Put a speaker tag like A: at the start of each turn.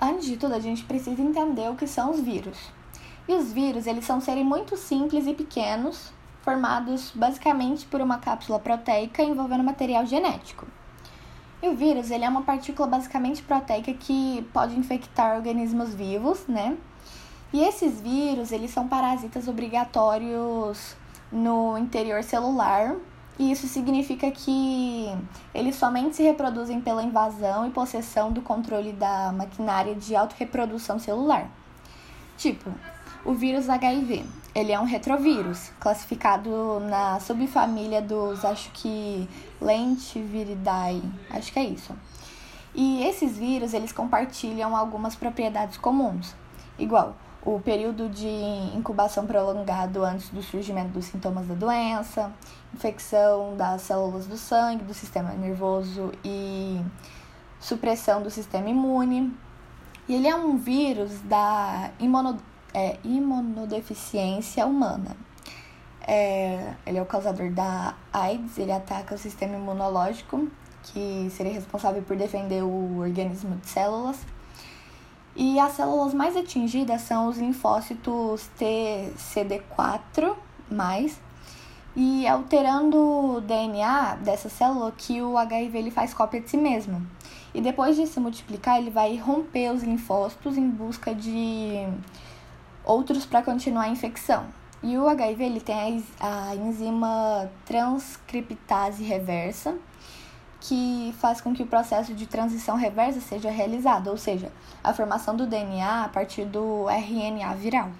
A: Antes de tudo, a gente precisa entender o que são os vírus. E os vírus, eles são seres muito simples e pequenos, formados basicamente por uma cápsula proteica envolvendo material genético. E o vírus, ele é uma partícula basicamente proteica que pode infectar organismos vivos, né? E esses vírus, eles são parasitas obrigatórios no interior celular, e isso significa que eles somente se reproduzem pela invasão e possessão do controle da maquinária de autorreprodução celular. Tipo, o vírus HIV. Ele é um retrovírus, classificado na subfamília dos, acho que, Lentiviridae, acho que é isso. E esses vírus, eles compartilham algumas propriedades comuns, igual o período de incubação prolongado antes do surgimento dos sintomas da doença, infecção das células do sangue, do sistema nervoso e supressão do sistema imune. E ele é um vírus da imuno, é, imunodeficiência humana. É, ele é o causador da AIDS, ele ataca o sistema imunológico, que seria responsável por defender o organismo de células. E as células mais atingidas são os linfócitos TCD4+, e alterando o DNA dessa célula que o HIV ele faz cópia de si mesmo. E depois de se multiplicar, ele vai romper os linfócitos em busca de outros para continuar a infecção. E o HIV ele tem a enzima transcriptase reversa, que faz com que o processo de transição reversa seja realizado, ou seja, a formação do DNA a partir do RNA viral.